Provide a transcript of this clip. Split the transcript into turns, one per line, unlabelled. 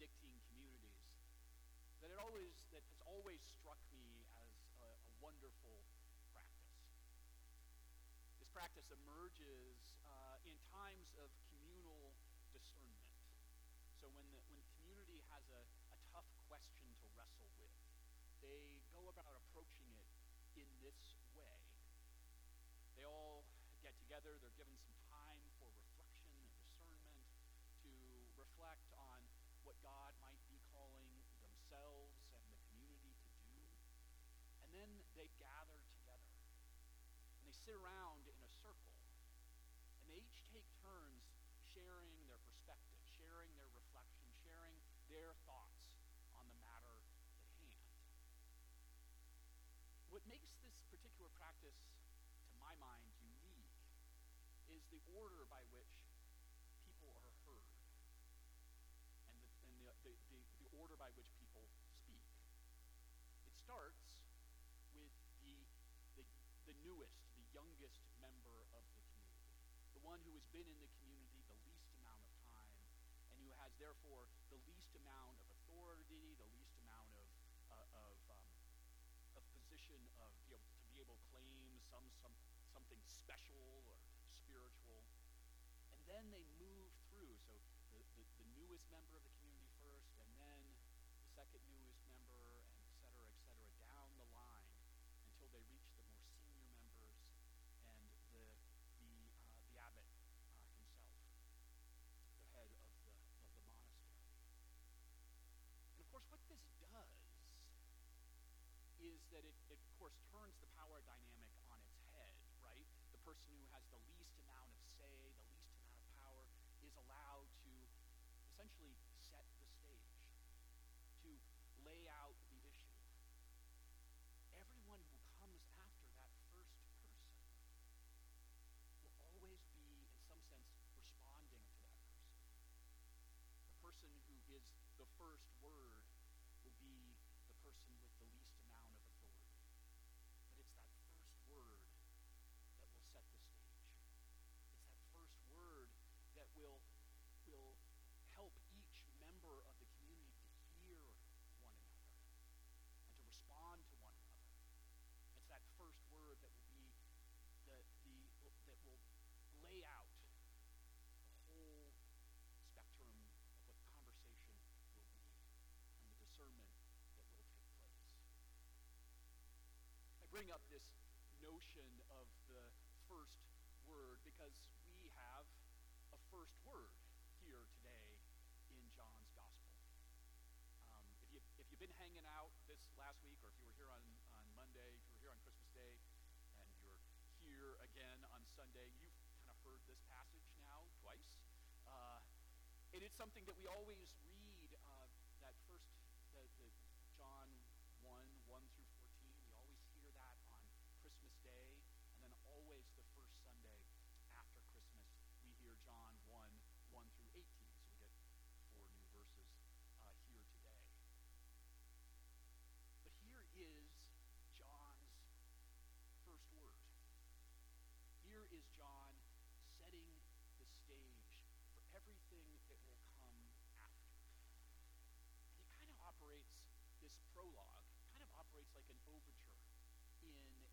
Benedictine communities that it always that has always struck me as a, a wonderful practice. This practice emerges uh, in times of communal discernment. So when the, when community has a, a tough question to wrestle with, they go about approaching it in this way. They all get together. They're given some time for reflection and discernment to reflect sit around in a circle and they each take turns sharing their perspective, sharing their reflection, sharing their thoughts on the matter at hand. What makes this particular practice, to my mind, unique is the order by which people are heard and the, and the, the, the, the order by which youngest member of the community, the one who has been in the community the least amount of time, and who has therefore the least amount of authority, the least amount of uh, of um, of position of be able, to be able to claim some some something special or spiritual, and then they move through. So the, the, the newest member of the community bring up this notion of the first word because we have a first word here today in John's gospel. Um, if, you, if you've been hanging out this last week, or if you were here on, on Monday, if you were here on Christmas Day, and you're here again on Sunday, you've kind of heard this passage now twice. Uh, and it's something that we always overture in